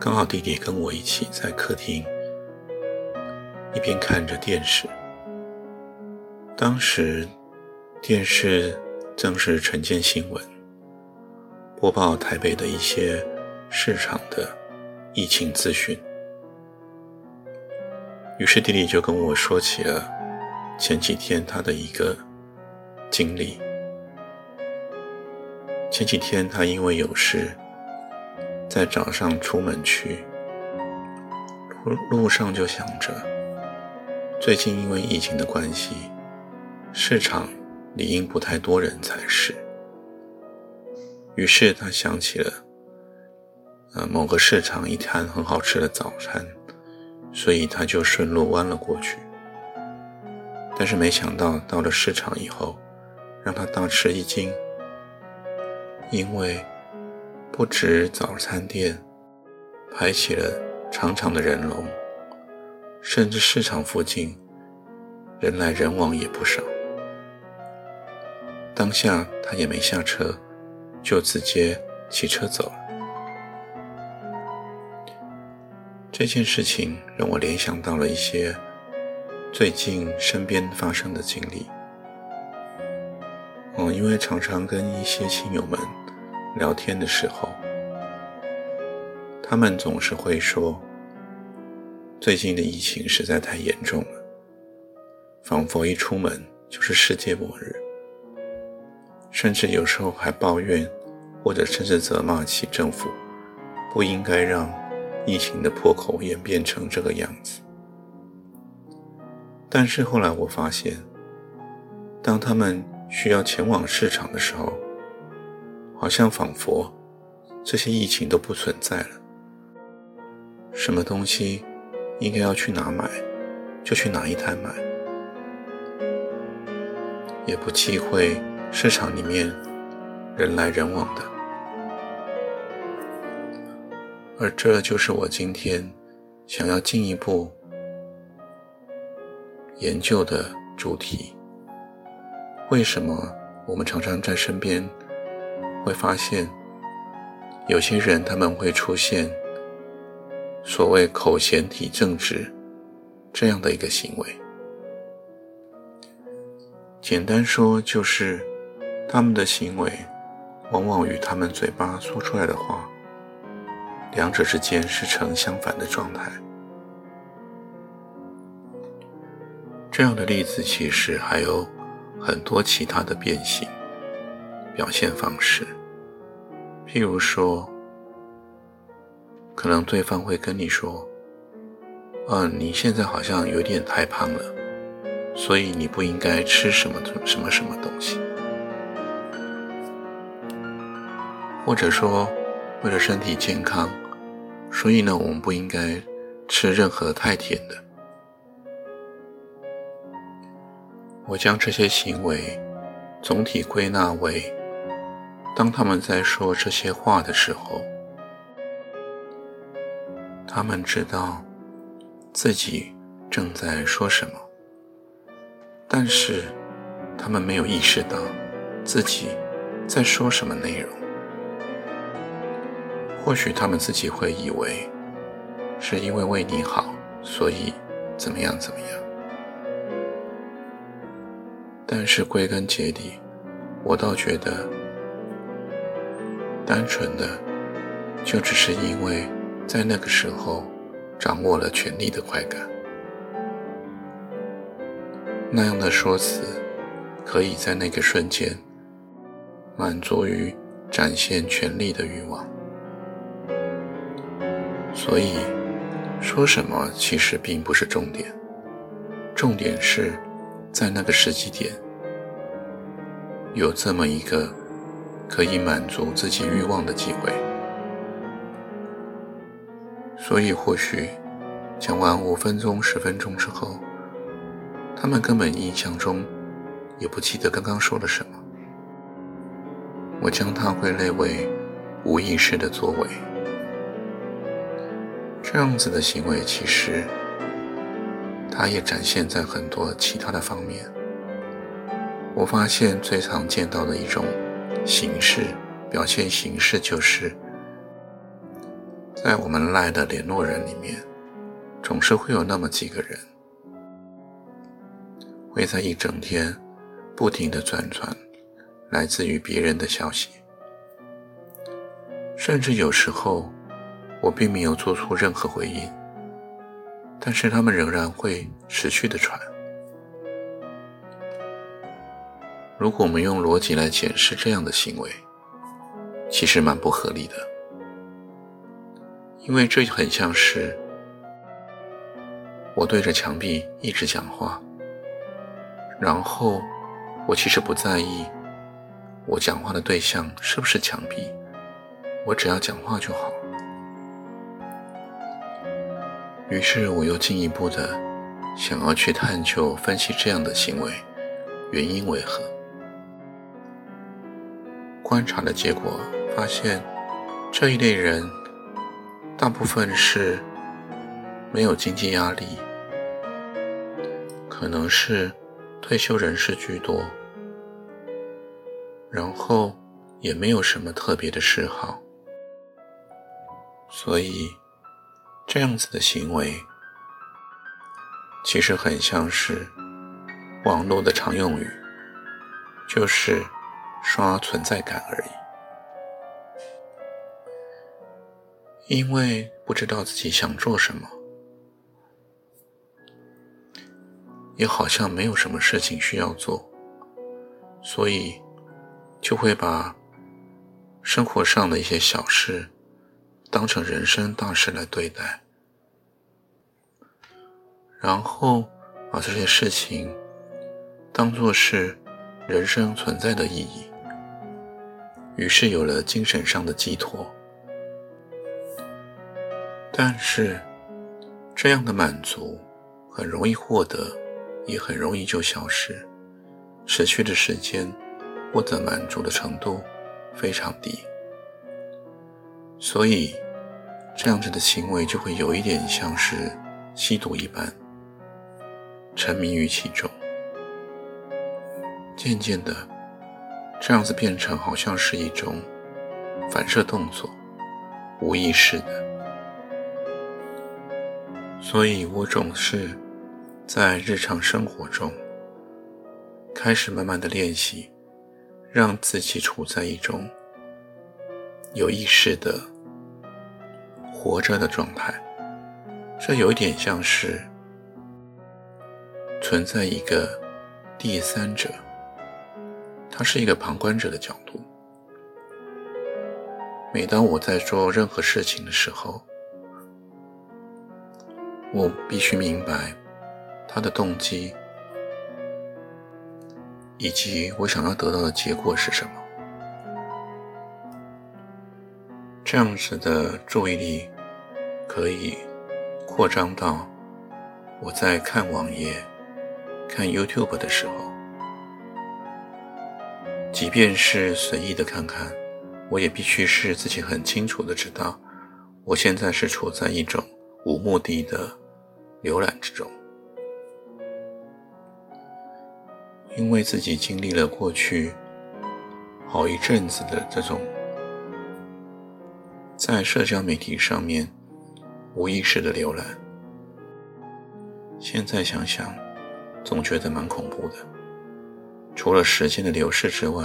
刚好弟弟跟我一起在客厅，一边看着电视。当时电视正是晨间新闻，播报台北的一些市场的疫情资讯。于是弟弟就跟我说起了前几天他的一个经历。前几天他因为有事，在早上出门去，路路上就想着，最近因为疫情的关系，市场理应不太多人才是。于是他想起了，呃，某个市场一摊很好吃的早餐，所以他就顺路弯了过去。但是没想到到了市场以后，让他大吃一惊。因为不止早餐店排起了长长的人龙，甚至市场附近人来人往也不少。当下他也没下车，就直接骑车走了。这件事情让我联想到了一些最近身边发生的经历。哦，因为常常跟一些亲友们。聊天的时候，他们总是会说：“最近的疫情实在太严重了，仿佛一出门就是世界末日。”甚至有时候还抱怨，或者甚至责骂起政府，不应该让疫情的破口演变成这个样子。但是后来我发现，当他们需要前往市场的时候，好像仿佛这些疫情都不存在了，什么东西应该要去哪买，就去哪一摊买，也不忌讳市场里面人来人往的。而这就是我今天想要进一步研究的主题：为什么我们常常在身边？会发现，有些人他们会出现所谓口嫌体正直这样的一个行为。简单说，就是他们的行为往往与他们嘴巴说出来的话，两者之间是成相反的状态。这样的例子其实还有很多其他的变形。表现方式，譬如说，可能对方会跟你说：“嗯，你现在好像有点太胖了，所以你不应该吃什么什么什么东西。”或者说，为了身体健康，所以呢，我们不应该吃任何太甜的。我将这些行为总体归纳为。当他们在说这些话的时候，他们知道自己正在说什么，但是他们没有意识到自己在说什么内容。或许他们自己会以为是因为为你好，所以怎么样怎么样。但是归根结底，我倒觉得。单纯的，就只是因为在那个时候掌握了权力的快感。那样的说辞，可以在那个瞬间满足于展现权力的欲望。所以，说什么其实并不是重点，重点是在那个时机点有这么一个。可以满足自己欲望的机会，所以或许讲完五分钟、十分钟之后，他们根本印象中也不记得刚刚说了什么。我将它归类为无意识的作为。这样子的行为，其实它也展现在很多其他的方面。我发现最常见到的一种形式，表现形式就是。在我们赖的联络人里面，总是会有那么几个人，会在一整天不停的转传来自于别人的消息，甚至有时候我并没有做出任何回应，但是他们仍然会持续的传。如果我们用逻辑来检视这样的行为，其实蛮不合理的。因为这很像是我对着墙壁一直讲话，然后我其实不在意我讲话的对象是不是墙壁，我只要讲话就好。于是我又进一步的想要去探究分析这样的行为原因为何。观察的结果发现，这一类人。大部分是没有经济压力，可能是退休人士居多，然后也没有什么特别的嗜好，所以这样子的行为其实很像是网络的常用语，就是刷存在感而已。因为不知道自己想做什么，也好像没有什么事情需要做，所以就会把生活上的一些小事当成人生大事来对待，然后把这些事情当做是人生存在的意义，于是有了精神上的寄托。但是，这样的满足很容易获得，也很容易就消失。持续的时间，获得满足的程度非常低。所以，这样子的行为就会有一点像是吸毒一般，沉迷于其中。渐渐的，这样子变成好像是一种反射动作，无意识的。所以我总是在日常生活中开始慢慢的练习，让自己处在一种有意识的活着的状态。这有点像是存在一个第三者，他是一个旁观者的角度。每当我在做任何事情的时候，我必须明白他的动机，以及我想要得到的结果是什么。这样子的注意力可以扩张到我在看网页、看 YouTube 的时候，即便是随意的看看，我也必须是自己很清楚的知道，我现在是处在一种无目的的。浏览之中，因为自己经历了过去好一阵子的这种在社交媒体上面无意识的浏览，现在想想，总觉得蛮恐怖的。除了时间的流逝之外，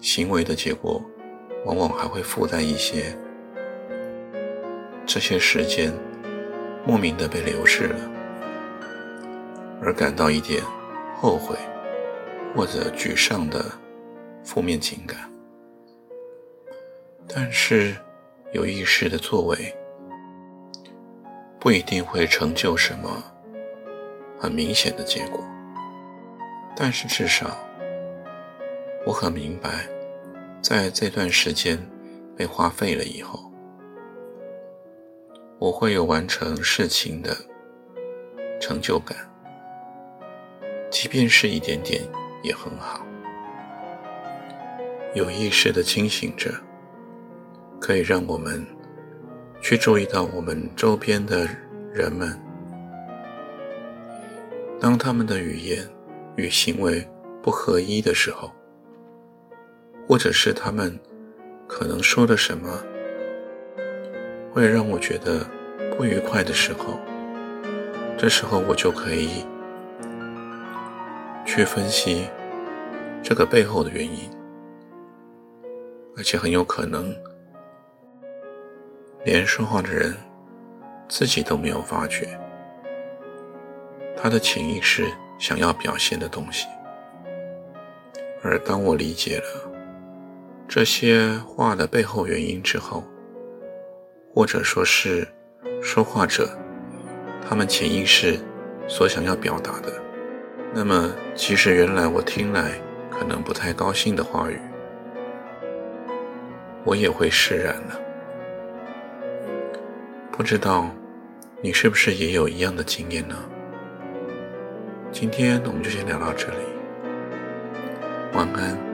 行为的结果往往还会附带一些。这些时间莫名的被流逝了，而感到一点后悔或者沮丧的负面情感。但是有意识的作为不一定会成就什么很明显的结果，但是至少我很明白，在这段时间被花费了以后。我会有完成事情的成就感，即便是一点点也很好。有意识的清醒着，可以让我们去注意到我们周边的人们，当他们的语言与行为不合一的时候，或者是他们可能说的什么会让我觉得不愉快的时候，这时候我就可以去分析这个背后的原因。而且很有可能，连说话的人自己都没有发觉，他的潜意识想要表现的东西。而当我理解了这些话的背后原因之后，或者说是说话者他们潜意识所想要表达的，那么其实原来我听来可能不太高兴的话语。我也会释然了。不知道你是不是也有一样的经验呢？今天我们就先聊到这里，晚安。